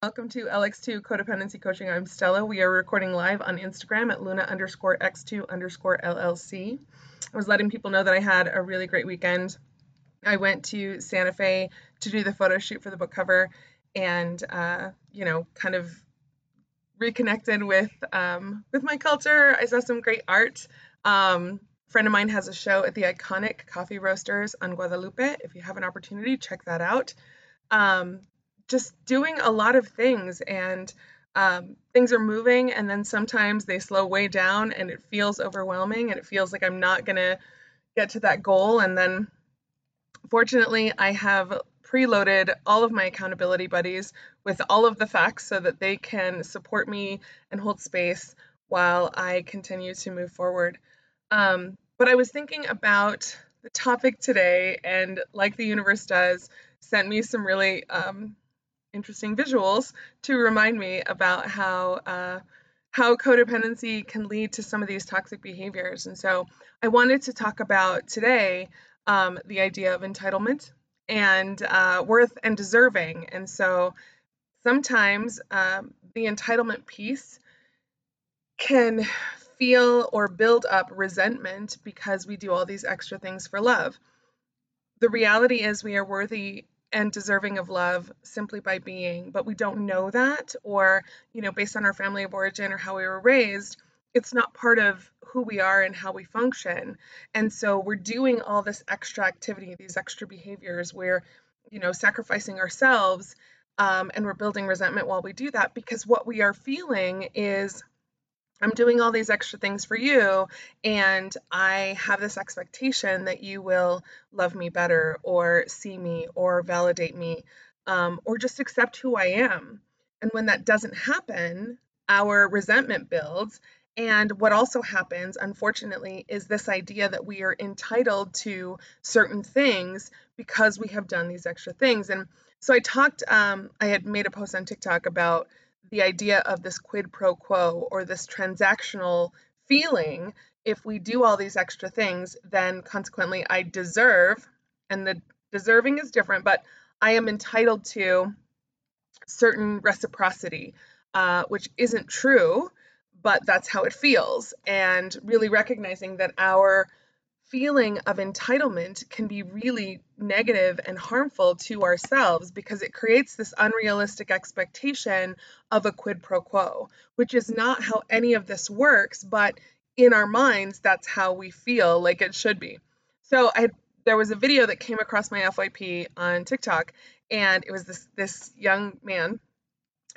Welcome to LX2 Codependency Coaching. I'm Stella. We are recording live on Instagram at Luna underscore X2 underscore LLC. I was letting people know that I had a really great weekend. I went to Santa Fe to do the photo shoot for the book cover and, uh, you know, kind of reconnected with um, with my culture. I saw some great art. Um, friend of mine has a show at the Iconik Coffee Roasters on Guadalupe. If you have an opportunity, check that out. Um, just doing a lot of things and um, things are moving and then sometimes they slow way down and it feels overwhelming and it feels like i'm not going to get to that goal. And then fortunately i have preloaded all of my accountability buddies with all of the facts so that they can support me and hold space while i continue to move forward. Um, but i was thinking about the topic today and like the universe does sent me some really um, interesting visuals to remind me about how uh, how codependency can lead to some of these toxic behaviors. And so I wanted to talk about today um, the idea of entitlement and uh, worth and deserving. And so sometimes um, the entitlement piece can feel or build up resentment because we do all these extra things for love. The reality is, we are worthy and deserving of love simply by being. But we don't know that or you know based on our family of origin or how we were raised it's not part of who we are and how we function. And so we're doing all this extra activity these extra behaviors. Where you know sacrificing ourselves um, and we're building resentment while we do that because what we are feeling is I'm doing all these extra things for you, and I have this expectation that you will love me better, or see me, or validate me, um, or just accept who I am. And when that doesn't happen, our resentment builds. And what also happens, unfortunately, is this idea that we are entitled to certain things because we have done these extra things. And so I talked, um, I had made a post on TikTok about the idea of this quid pro quo or this transactional feeling if we do all these extra things then consequently i deserve and the deserving is different but i am entitled to certain reciprocity uh, which isn't true but that's how it feels. And really recognizing that our feeling of entitlement can be really negative and harmful to ourselves because it creates this unrealistic expectation of a quid pro quo, which is not how any of this works, but in our minds, that's how we feel like it should be. So I there was a video that came across my FYP on TikTok, and it was this this young man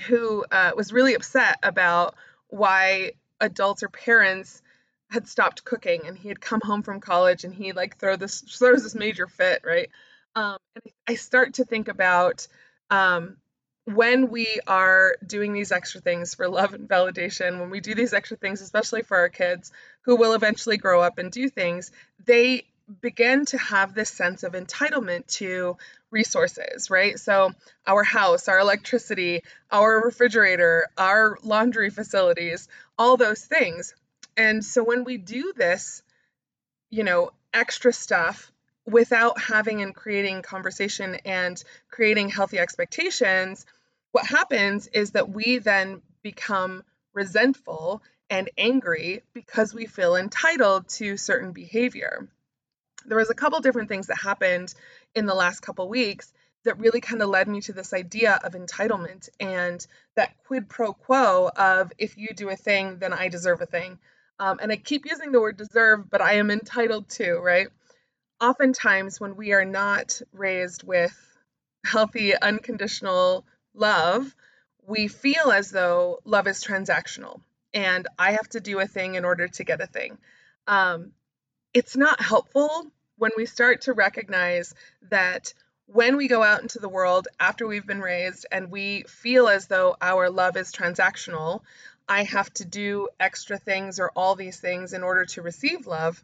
who uh, was really upset about why adults or parents had stopped cooking and he had come home from college and he like throw this throws this major fit right um, and i start to think about um, when we are doing these extra things for love and validation when we do these extra things especially for our kids who will eventually grow up and do things they begin to have this sense of entitlement to resources, right? So, our house, our electricity, our refrigerator, our laundry facilities, all those things. And so when we do this, you know, extra stuff without having and creating conversation and creating healthy expectations, what happens is that we then become resentful and angry because we feel entitled to certain behavior. There was a couple different things that happened in the last couple weeks that really kind of led me to this idea of entitlement and that quid pro quo of if you do a thing, then I deserve a thing. Um, and I keep using the word deserve, but I am entitled to, right? Oftentimes, when we are not raised with healthy, unconditional love, we feel as though love is transactional and I have to do a thing in order to get a thing. Um, it's not helpful when we start to recognize that when we go out into the world after we've been raised and we feel as though our love is transactional, I have to do extra things or all these things in order to receive love,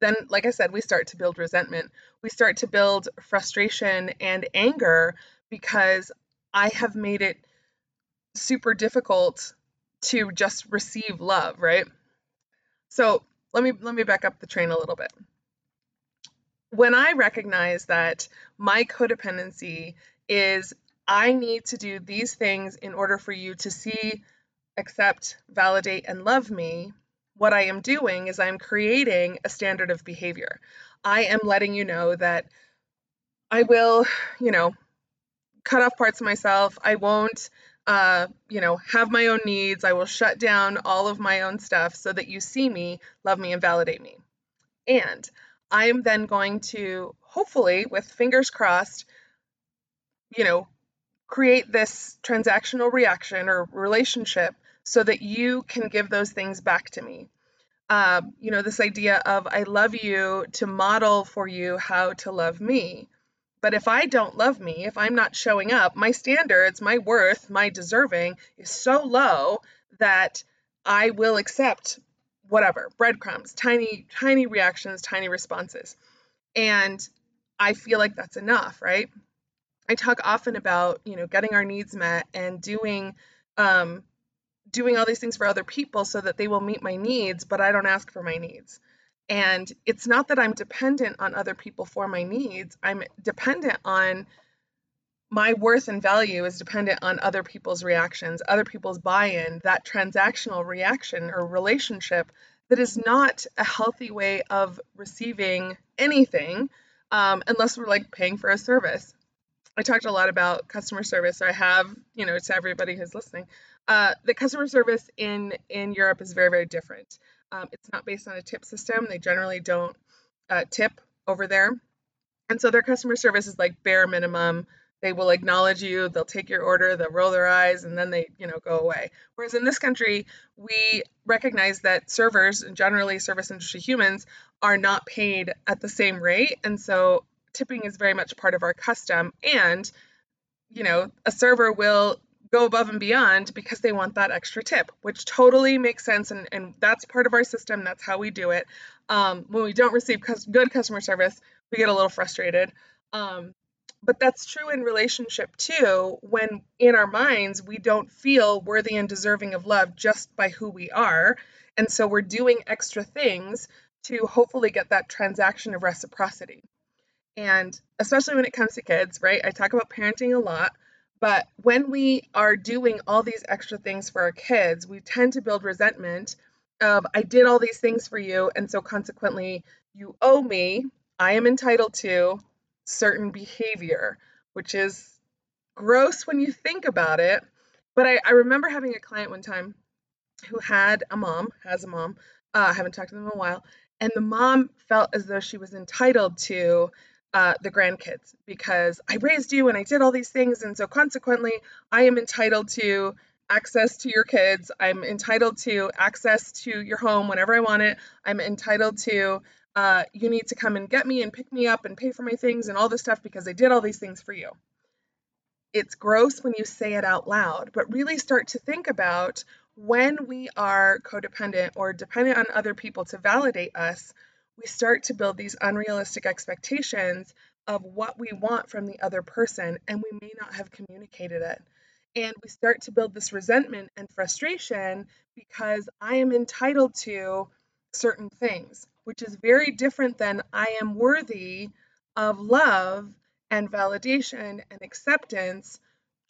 then, like I said, we start to build resentment. We start to build frustration and anger because I have made it super difficult to just receive love, right? So let me let me back up the train a little bit. When I recognize that my codependency is I need to do these things in order for you to see, accept, validate, and love me. What I am doing is I'm creating a standard of behavior. I am letting you know that I will, you know, cut off parts of myself. I won't, uh, you know, have my own needs. I will shut down all of my own stuff so that you see me, love me, and validate me. And I am then going to, hopefully, with fingers crossed, you know, create this transactional reaction or relationship so that you can give those things back to me. Uh, you know, this idea of I love you to model for you how to love me. But if I don't love me, if I'm not showing up, my standards, my worth, my deserving is so low that I will accept whatever breadcrumbs, tiny, tiny reactions, tiny responses. And I feel like that's enough, right? I talk often about, you know, getting our needs met and doing um, doing all these things for other people so that they will meet my needs, but I don't ask for my needs. And it's not that I'm dependent on other people for my needs. I'm dependent on my worth and value is dependent on other people's reactions, other people's buy in, that transactional reaction or relationship that is not a healthy way of receiving anything um, unless we're like paying for a service. I talked a lot about customer service. So I have, you know, to everybody who's listening, uh, the customer service in in Europe is very very different. Um, it's not based on a tip system. They generally don't uh, tip over there, and so their customer service is like bare minimum. They will acknowledge you. They'll take your order. They'll roll their eyes, and then they, you know, go away. Whereas in this country, we recognize that servers and generally service industry humans are not paid at the same rate, and so tipping is very much part of our custom and you know a server will go above and beyond because they want that extra tip which totally makes sense and, and that's part of our system that's how we do it. Um, when we don't receive good customer service we get a little frustrated. Um, but that's true in relationship too when in our minds we don't feel worthy and deserving of love just by who we are. And so we're doing extra things to hopefully get that transaction of reciprocity. And especially when it comes to kids, right? I talk about parenting a lot, but when we are doing all these extra things for our kids, we tend to build resentment of I did all these things for you, and so consequently, you owe me, I am entitled to certain behavior, which is gross when you think about it. But I, I remember having a client one time who had a mom, has a mom, uh, I haven't talked to them in a while, and the mom felt as though she was entitled to uh, the grandkids because I raised you and I did all these things. And so consequently, I am entitled to access to your kids. I'm entitled to access to your home whenever I want it. I'm entitled to, uh, you need to come and get me and pick me up and pay for my things and all this stuff because I did all these things for you. It's gross when you say it out loud, but really start to think about when we are codependent or dependent on other people to validate us, we start to build these unrealistic expectations of what we want from the other person, and we may not have communicated it. And we start to build this resentment and frustration because I am entitled to certain things, which is very different than I am worthy of love and validation and acceptance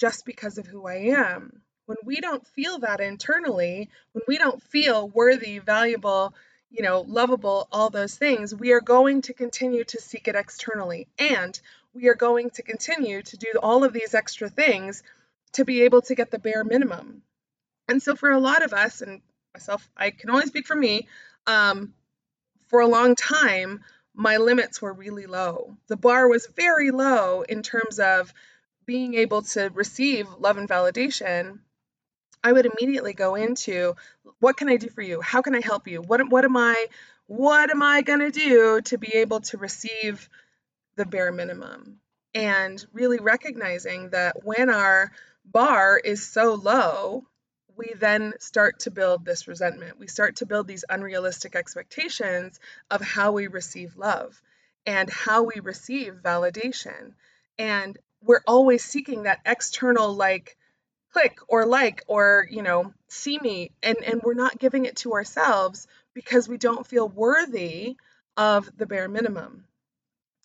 just because of who I am. When we don't feel that internally, when we don't feel worthy, valuable, you know, lovable, all those things, we are going to continue to seek it externally. And we are going to continue to do all of these extra things to be able to get the bare minimum. And so, for a lot of us, and myself, I can only speak for me, um, for a long time, my limits were really low. The bar was very low in terms of being able to receive love and validation I would immediately go into what can I do for you? How can I help you? What what am I what am I going to do to be able to receive the bare minimum? And really recognizing that when our bar is so low, we then start to build this resentment. We start to build these unrealistic expectations of how we receive love and how we receive validation. And we're always seeking that external, like, click or like or you know see me. And and we're not giving it to ourselves because we don't feel worthy of the bare minimum.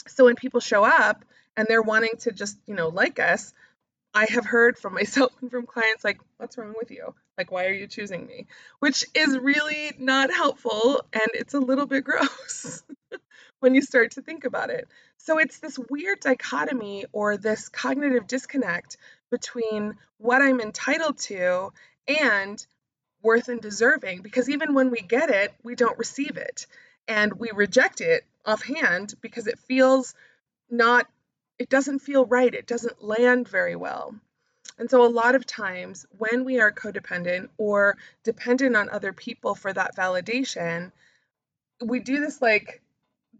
So when people show up and they're wanting to just you know like us I have heard from myself and from clients like, what's wrong with you? Like, why are you choosing me? Which is really not helpful and it's a little bit gross when you start to think about it. So it's this weird dichotomy or this cognitive disconnect between what I'm entitled to and worth and deserving because even when we get it, we don't receive it and we reject it offhand because it feels not it doesn't feel right. It doesn't land very well. And so, a lot of times when we are codependent or dependent on other people for that validation, we do this like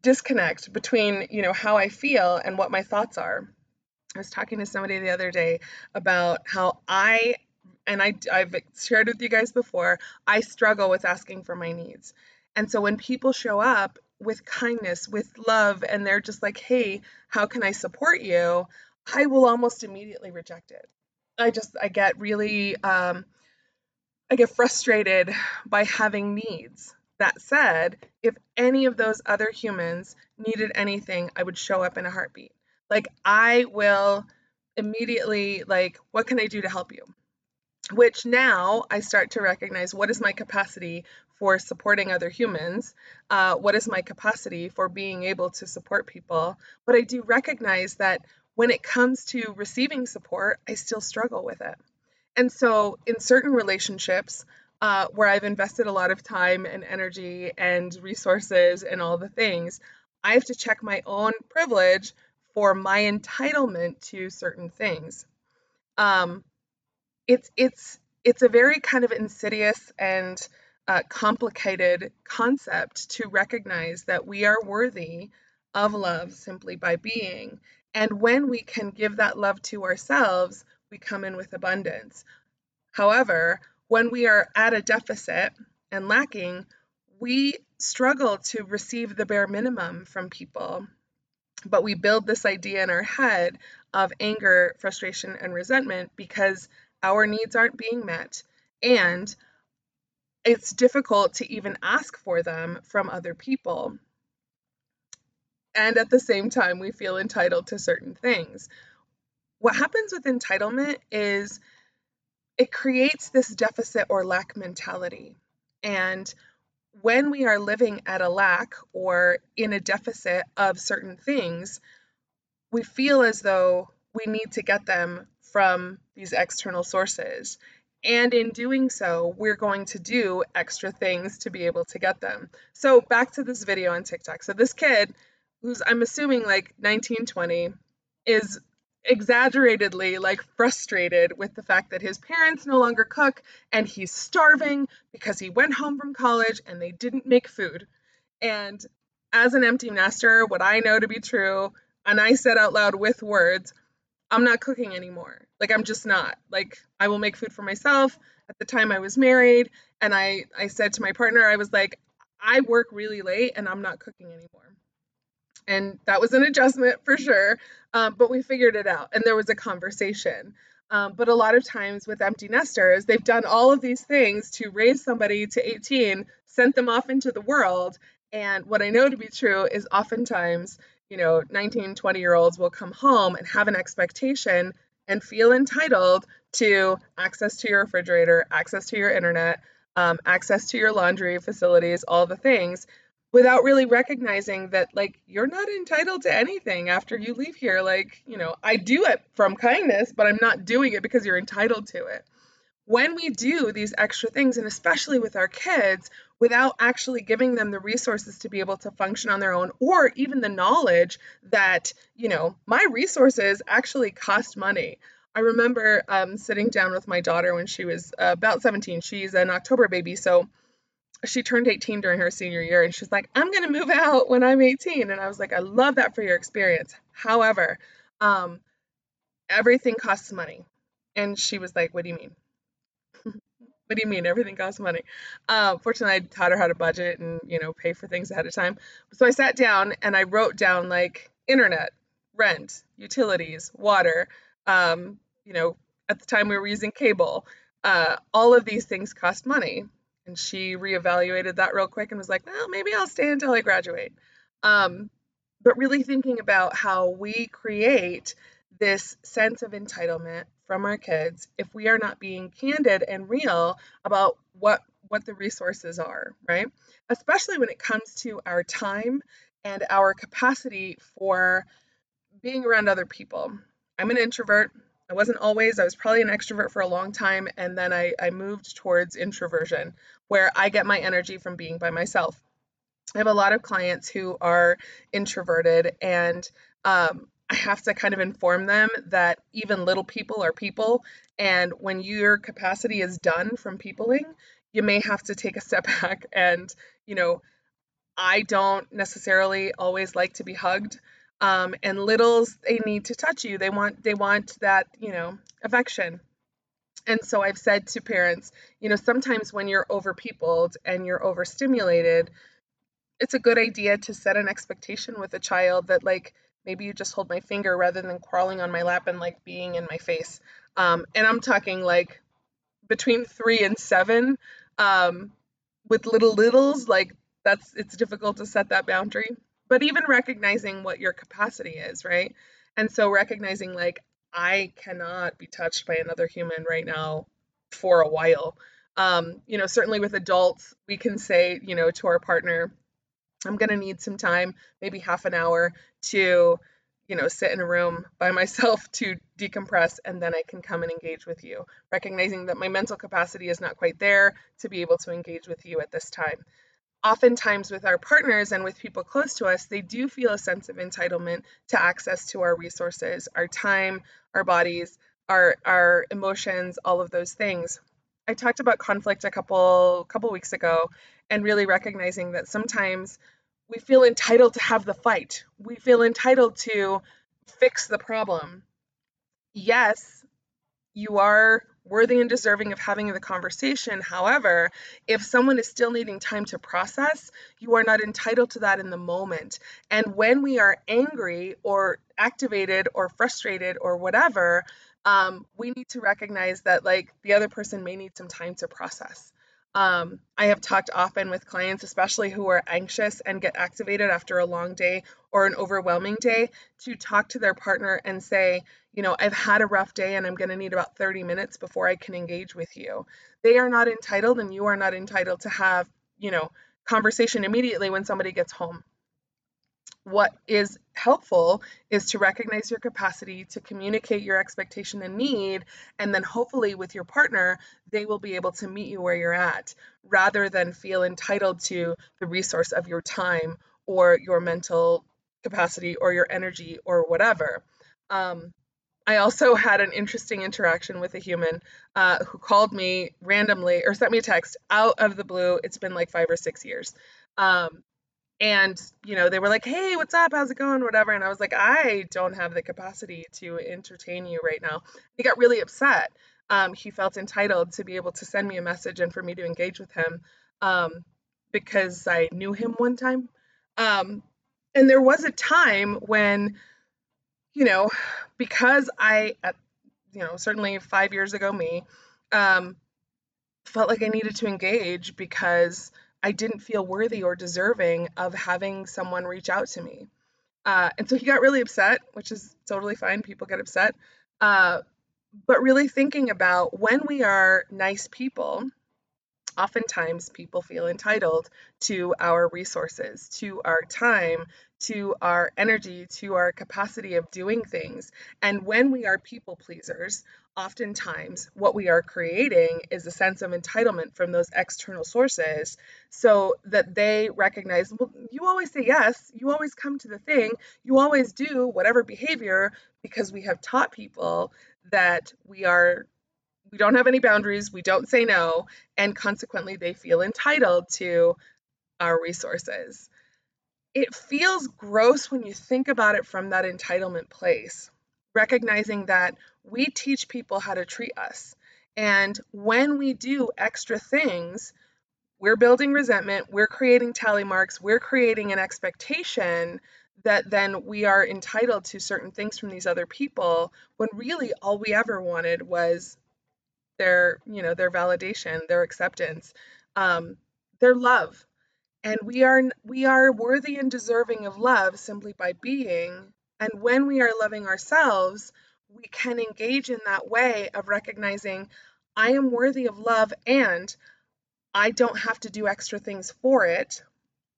disconnect between, you know, how I feel and what my thoughts are. I was talking to somebody the other day about how I, and I, I've shared with you guys before, I struggle with asking for my needs. And so when people show up with kindness, with love, and they're just like, hey, how can I support you? I will almost immediately reject it. I just, I get really, um, I get frustrated by having needs. That said, if any of those other humans needed anything, I would show up in a heartbeat. Like, I will immediately, like, what can I do to help you? Which now I start to recognize what is my capacity for supporting other humans? Uh, what is my capacity for being able to support people? But I do recognize that when it comes to receiving support, I still struggle with it. And so, in certain relationships uh, where I've invested a lot of time and energy and resources and all the things, I have to check my own privilege for my entitlement to certain things. Um, it's it's it's a very kind of insidious and uh, complicated concept to recognize that we are worthy of love simply by being. And when we can give that love to ourselves, we come in with abundance. However, when we are at a deficit and lacking, we struggle to receive the bare minimum from people. But we build this idea in our head of anger, frustration, and resentment because our needs aren't being met. And it's difficult to even ask for them from other people. And at the same time, we feel entitled to certain things. What happens with entitlement is it creates this deficit or lack mentality. And when we are living at a lack or in a deficit of certain things, we feel as though we need to get them from these external sources. And in doing so, we're going to do extra things to be able to get them. So back to this video on TikTok. So this kid, who's I'm assuming like 19, 20, is exaggeratedly like frustrated with the fact that his parents no longer cook and he's starving because he went home from college and they didn't make food. And as an empty nester, what I know to be true, and I said out loud with words, I'm not cooking anymore. Like I'm just not. Like I will make food for myself. At the time I was married and I I said to my partner I was like I work really late and I'm not cooking anymore. And that was an adjustment for sure. Um, but we figured it out and there was a conversation. Um, but a lot of times with empty nesters, they've done all of these things to raise somebody to 18, sent them off into the world. And what I know to be true is oftentimes you know 19 20 year olds will come home and have an expectation and feel entitled to access to your refrigerator access to your internet um, access to your laundry facilities all the things without really recognizing that like you're not entitled to anything after you leave here. Like you know i do it from kindness but i'm not doing it because you're entitled to it when we do these extra things, and especially with our kids, without actually giving them the resources to be able to function on their own, or even the knowledge that, you know, my resources actually cost money. I remember um, sitting down with my daughter when she was uh, about 17. She's an October baby, so she turned 18 during her senior year, and she's like, I'm going to move out when I'm 18. And I was like, I love that for your experience. However, um, everything costs money. And she was like, What do you mean? What do you mean? Everything costs money. Uh, fortunately, I taught her how to budget and you know pay for things ahead of time. So I sat down and I wrote down like internet, rent, utilities, water. Um, you know, at the time we were using cable. Uh, all of these things cost money. And she reevaluated that real quick and was like, well, maybe I'll stay until I graduate. Um, but really thinking about how we create this sense of entitlement from our kids if we are not being candid and real about what what the resources are, right? Especially when it comes to our time and our capacity for being around other people. I'm an introvert. I wasn't always, I was probably an extrovert for a long time. And then I, I moved towards introversion, where I get my energy from being by myself. I have a lot of clients who are introverted, and um, I have to kind of inform them that even little people are people. And when your capacity is done from peopling, you may have to take a step back. And, you know, I don't necessarily always like to be hugged um, and littles they need to touch you they want they want that you know affection and so i've said to parents you know sometimes when you're overpeopled and you're overstimulated it's a good idea to set an expectation with a child that like maybe you just hold my finger rather than crawling on my lap and like being in my face um, and i'm talking like between three and seven um, with little littles like that's it's difficult to set that boundary but even recognizing what your capacity is, right? And so recognizing like I cannot be touched by another human right now for a while. Um, you know, certainly with adults, we can say, you know, to our partner, I'm going to need some time, maybe half an hour to, you know, sit in a room by myself to decompress and then I can come and engage with you, recognizing that my mental capacity is not quite there to be able to engage with you at this time oftentimes with our partners and with people close to us, they do feel a sense of entitlement to access to our resources, our time, our bodies, our our emotions, all of those things. I talked about conflict a couple couple weeks ago and really recognizing that sometimes we feel entitled to have the fight. We feel entitled to fix the problem. Yes, you are worthy and deserving of having the conversation. However, if someone is still needing time to process, you are not entitled to that in the moment. And when we are angry or activated or frustrated or whatever, um, we need to recognize that like the other person may need some time to process. Um, I have talked often with clients, especially who are anxious and get activated after a long day or an overwhelming day, to talk to their partner and say, you know, I've had a rough day and I'm going to need about 30 minutes before I can engage with you. They are not entitled, and you are not entitled to have, you know, conversation immediately when somebody gets home what is helpful is to recognize your capacity to communicate your expectation and need and then hopefully with your partner they will be able to meet you where you're at rather than feel entitled to the resource of your time or your mental capacity or your energy or whatever um, I also had an interesting interaction with a human uh, who called me randomly or sent me a text out of the blue. It's been like five or six years. Um, and you know they were like hey what's up? How's it going? whatever and i was like i don't have the capacity to entertain you right now. He got really upset. Um, he felt entitled to be able to send me a message and for me to engage with him um, because i knew him one time. Um, and there was a time when you know because i you know certainly five years ago me um, felt like i needed to engage because I didn't feel worthy or deserving of having someone reach out to me. Uh, and so he got really upset, which is totally fine. People get upset. Uh, but really thinking about when we are nice people, oftentimes people feel entitled to our resources, to our time, to our energy, to our capacity of doing things. And when we are people pleasers, oftentimes what we are creating is a sense of entitlement from those external sources so that they recognize, well, you always say yes, you always come to the thing, you always do whatever behavior because we have taught people that we are we don't have any boundaries, we don't say no, and consequently they feel entitled to our resources. It feels gross when you think about it from that entitlement place, recognizing that we teach people how to treat us. And when we do extra things, we're building resentment, we're creating tally marks, we're creating an expectation that then we are entitled to certain things from these other people when really all we ever wanted was their you know their validation their acceptance um, their love and we are we are worthy and deserving of love simply by being and when we are loving ourselves we can engage in that way of recognizing I am worthy of love and I don't have to do extra things for it.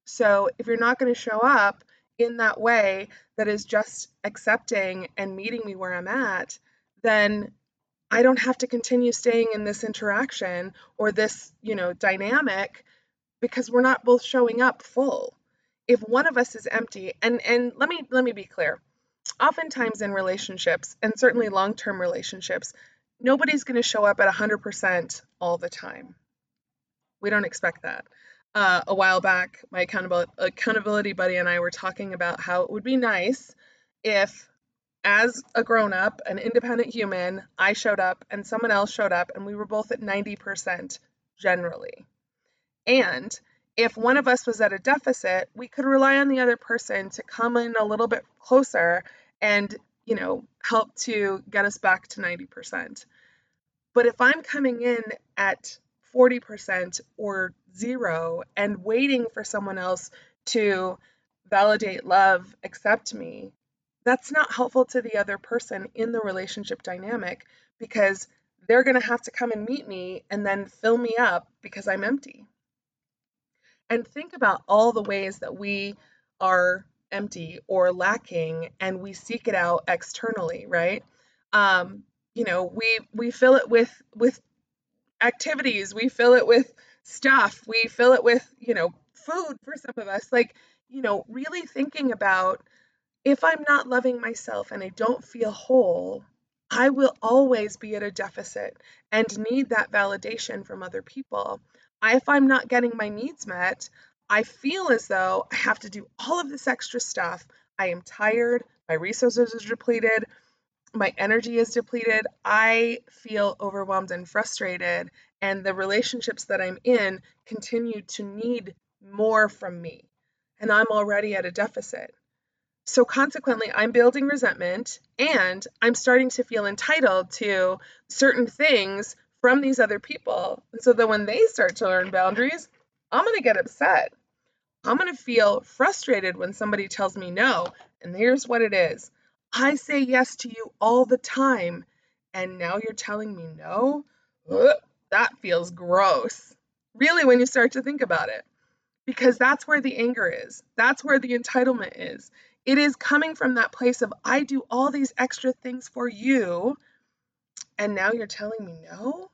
So if you're not going to show up in that way that is just accepting and meeting me where I'm at, then I don't have to continue staying in this interaction or this, you know, dynamic because we're not both showing up full. If one of us is empty, and and let me let me be clear. Oftentimes in relationships, and certainly long-term relationships, nobody's going to show up at 100% all the time. We don't expect that. Uh, a while back, my accountability, accountability buddy and I were talking about how it would be nice if, as a grown up, an independent human, I showed up and someone else showed up and we were both at 90% generally. And if one of us was at a deficit, we could rely on the other person to come in a little bit closer and, you know, help to get us back to 90%. But if I'm coming in at 40% or zero and waiting for someone else to validate, love, accept me, that's not helpful to the other person in the relationship dynamic because they're going to have to come and meet me and then fill me up because I'm empty. And think about all the ways that we are empty or lacking and we seek it out externally, right? Um, you know, we we fill it with with activities, we fill it with stuff, we fill it with, you know, food for some of us. Like, you know, really thinking about if I'm not loving myself and I don't feel whole, I will always be at a deficit and need that validation from other people. If I'm not getting my needs met, I feel as though I have to do all of this extra stuff. I am tired, my resources are depleted, my energy is depleted. I feel overwhelmed and frustrated, and the relationships that I'm in continue to need more from me, and I'm already at a deficit. So, consequently, I'm building resentment and I'm starting to feel entitled to certain things from these other people. And so that when they start to learn boundaries, I'm going to get upset. I'm going to feel frustrated when somebody tells me no. And here's what it is I say yes to you all the time, and now you're telling me no? Ugh, that feels gross. Really, when you start to think about it, because that's where the anger is, that's where the entitlement is. It is coming from that place of, I do all these extra things for you, and now you're telling me no?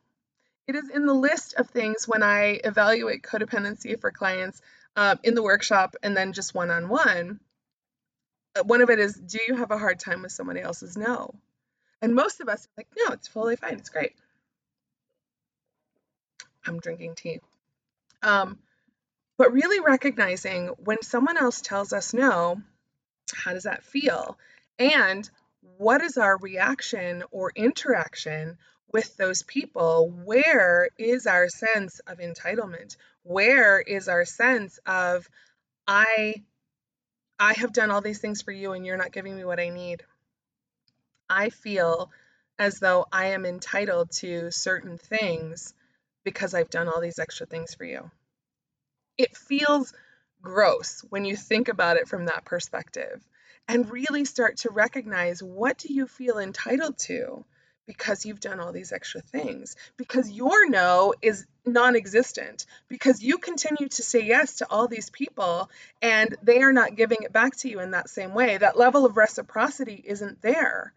It is in the list of things when I evaluate codependency for clients uh, in the workshop and then just one on one one of it is do you have a hard time with somebody else's no? And most of us are like no it's totally fine it's great. I'm drinking tea. Um, but really recognizing when someone else tells us no how does that feel? And what is our reaction or interaction with those people where is our sense of entitlement where is our sense of i I have done all these things for you and you're not giving me what I need. I feel as though I am entitled to certain things because I've done all these extra things for you. It feels gross when you think about it from that perspective and really start to recognize what do you feel entitled to? Because you've done all these extra things, because your no is non existent, because you continue to say yes to all these people and they are not giving it back to you in that same way. That level of reciprocity isn't there.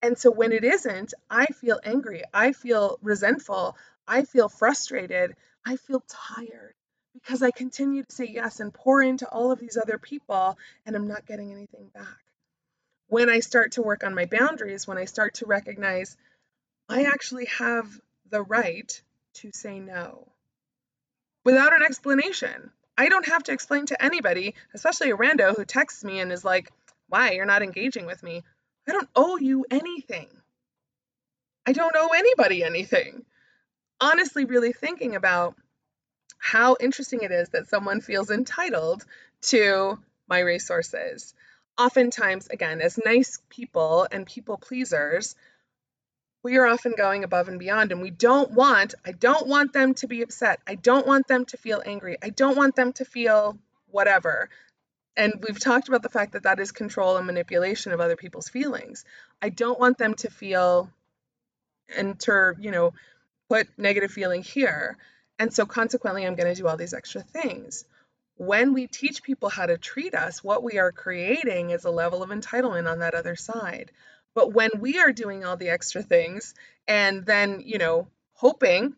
And so when it isn't, I feel angry, I feel resentful, I feel frustrated, I feel tired because I continue to say yes and pour into all of these other people and I'm not getting anything back when I start to work on my boundaries, when I start to recognize I actually have the right to say no without an explanation. I don't have to explain to anybody, especially a rando who texts me and is like, Why, you're not engaging with me. I don't owe you anything. I don't owe anybody anything. Honestly, really thinking about how interesting it is that someone feels entitled to my resources. Oftentimes, again, as nice people and people pleasers, we are often going above and beyond and we don't want i don't want them to be upset i don't want them to feel angry i don't want them to feel whatever and we've talked about the fact that that is control and manipulation of other people's feelings. I don't want them to feel enter, you know, put negative feeling here. And so consequently, I'm going to do all these extra things. When we teach people how to treat us, what we are creating is a level of entitlement on that other side. But when we are doing all the extra things and then, you know, hoping,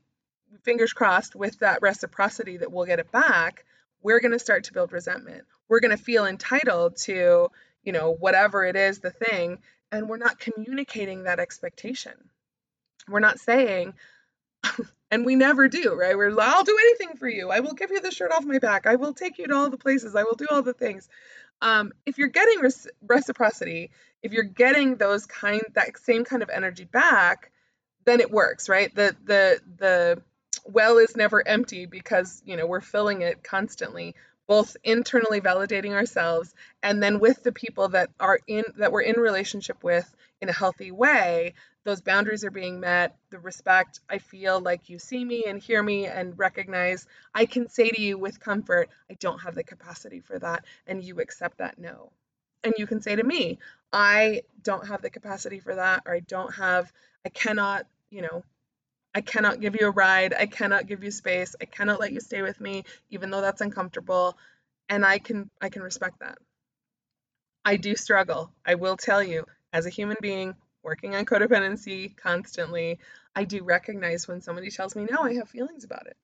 fingers crossed, with that reciprocity that we'll get it back, we're going to start to build resentment. We're going to feel entitled to, you know, whatever it is, the thing, and we're not communicating that expectation. We're not saying, and we never do, right? We're I'll do anything for you. I will give you the shirt off my back. I will take you to all the places. I will do all the things. Um, if you're getting reciprocity, if you're getting those kind that same kind of energy back, then it works, right? The the the well is never empty because you know we're filling it constantly both internally validating ourselves and then with the people that are in that we're in relationship with in a healthy way those boundaries are being met the respect i feel like you see me and hear me and recognize i can say to you with comfort i don't have the capacity for that and you accept that no and you can say to me i don't have the capacity for that or i don't have i cannot you know I cannot give you a ride. I cannot give you space. I cannot let you stay with me even though that's uncomfortable. And I can I can respect that. I do struggle. I will tell you as a human being working on codependency constantly, I do recognize when somebody tells me no, I have feelings about it.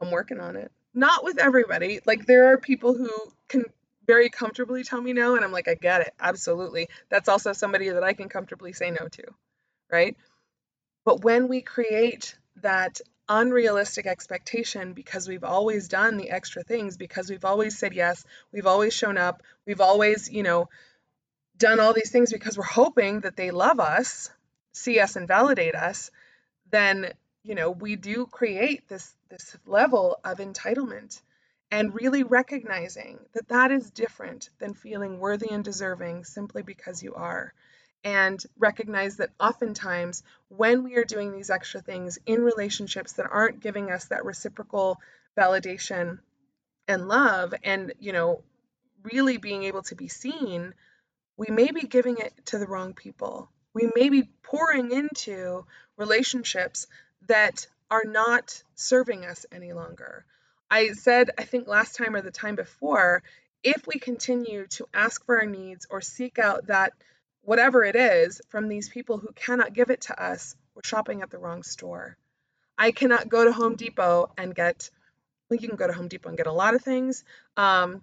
I'm working on it. Not with everybody. Like there are people who can very comfortably tell me no and I'm like I get it. Absolutely. That's also somebody that I can comfortably say no to. Right? But when we create that unrealistic expectation because we've always done the extra things, because we've always said yes, we've always shown up, we've always, you know, done all these things because we're hoping that they love us, see us and validate us, then, you know, we do create this this level of entitlement and really recognizing that that is different than feeling worthy and deserving simply because you are. And recognize that oftentimes when we are doing these extra things in relationships that aren't giving us that reciprocal validation and love and you know really being able to be seen we may be giving it to the wrong people. We may be pouring into relationships that are not serving us any longer i said i think last time or the time before if we continue to ask for our needs or seek out that whatever it is from these people who cannot give it to us, we're shopping at the wrong store. I cannot go to Home Depot and get, well, you can go to Home Depot and get a lot of things. Um,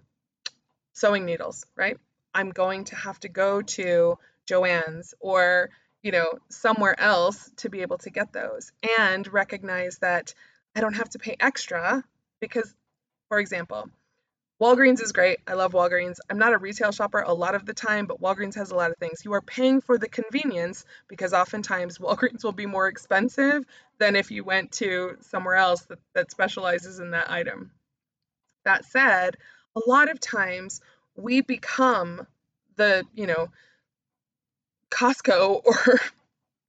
sewing needles, right? I'm going to have to go to Joann's or, you know, somewhere else to be able to get those and recognize that I don't have to pay extra because, for example, Walgreens is great. I love Walgreens. I'm not a retail shopper a lot of the time, but Walgreens has a lot of things. You are paying for the convenience because oftentimes Walgreens will be more expensive than if you went to somewhere else that, that specializes in that item. That said, a lot of times we become the, you know, Costco or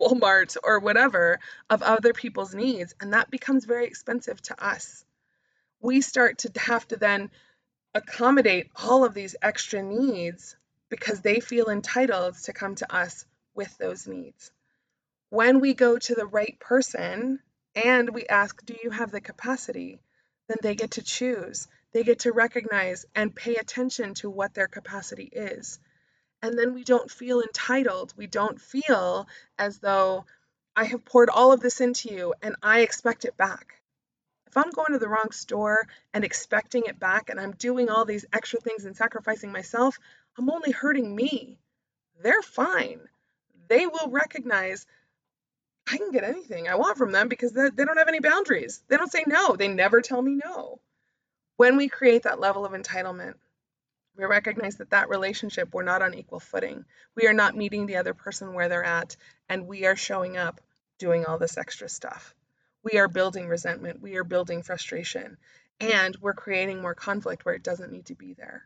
Walmart or whatever of other people's needs, and that becomes very expensive to us. We start to have to then accommodate all of these extra needs because they feel entitled to come to us with those needs. When we go to the right person and we ask, Do you have the capacity? then they get to choose. They get to recognize and pay attention to what their capacity is. And then we don't feel entitled. We don't feel as though I have poured all of this into you and I expect it back. If I'm going to the wrong store and expecting it back and I'm doing all these extra things and sacrificing myself, I'm only hurting me. They're fine. They will recognize I can get anything I want from them because they, don't have any boundaries. They don't say no. They never tell me no. When we create that level of entitlement, we recognize that that relationship we're not on equal footing. We are not meeting the other person where they're at, and we are showing up doing all this extra stuff we are building resentment, we are building frustration, and we're creating more conflict where it doesn't need to be there.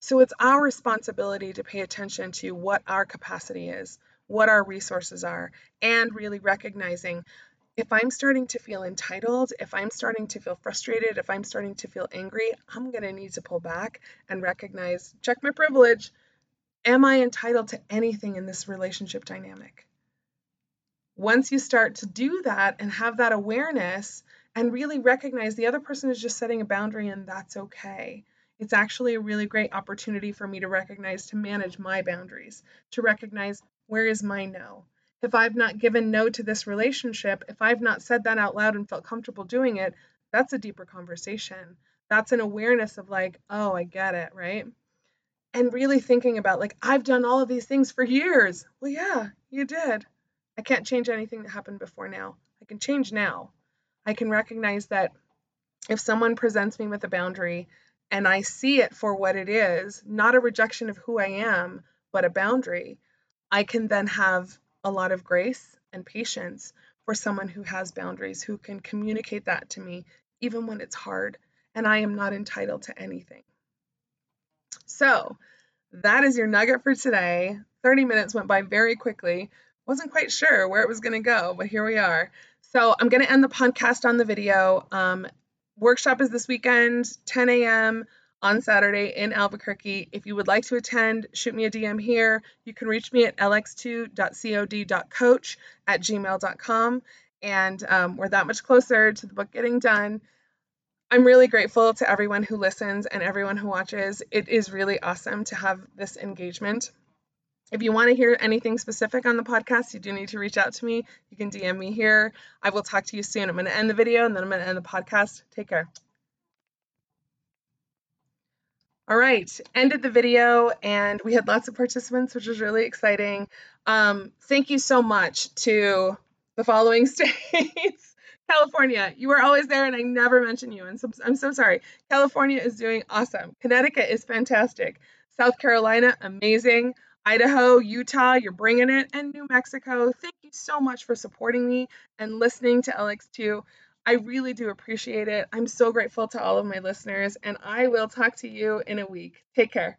So it's our responsibility to pay attention to what our capacity is, what our resources are, and really recognizing if I'm starting to feel entitled, if I'm starting to feel frustrated, if I'm starting to feel angry, I'm going to need to pull back and recognize, check my privilege. Am I entitled to anything in this relationship dynamic? Once you start to do that and have that awareness and really recognize the other person is just setting a boundary and that's okay. It's actually a really great opportunity for me to recognize to manage my boundaries, to recognize where is my no? if I've not given no to this relationship, if I've not said that out loud and felt comfortable doing it, that's a deeper conversation. That's an awareness of like, oh, I get it, right? And really thinking about like, I've done all of these things for years. Well, yeah, you did. I can't change anything that happened before now. I can change now. I can recognize that if someone presents me with a boundary and I see it for what it is, not a rejection of who I am, but a boundary, I can then have a lot of grace and patience for someone who has boundaries, who can communicate that to me, even when it's hard, and I am not entitled to anything. So, that is your nugget for today. 30 minutes went by very quickly. Wasn't quite sure where it was going to go, but here we are. So, I'm going to end the podcast on the video. Um, workshop is this weekend, 10 a.m on Saturday in Albuquerque. If you would like to attend, shoot me a DM here. You can reach me at lx2.cod.coach at gmail.com. And um, we're that much closer to the book getting done. I'm really grateful to everyone who listens and everyone who watches. It is really awesome to have this engagement. If you want to hear anything specific on the podcast, you do need to reach out to me. You can DM me here. I will talk to you soon. I'm going to end the video and then I'm going to end the podcast. Take care. All right, ended the video and we had lots of participants, which was really exciting. Um, thank you so much to the following states. California, you were always there and I never mention you. And so, I'm so sorry. California is doing awesome. Connecticut is fantastic. South Carolina, amazing. Idaho, Utah, you're bringing it. And New Mexico, thank you so much for supporting me and listening to LX2. I really do appreciate it. I'm so grateful to all of my listeners, and I will talk to you in a week. Take care.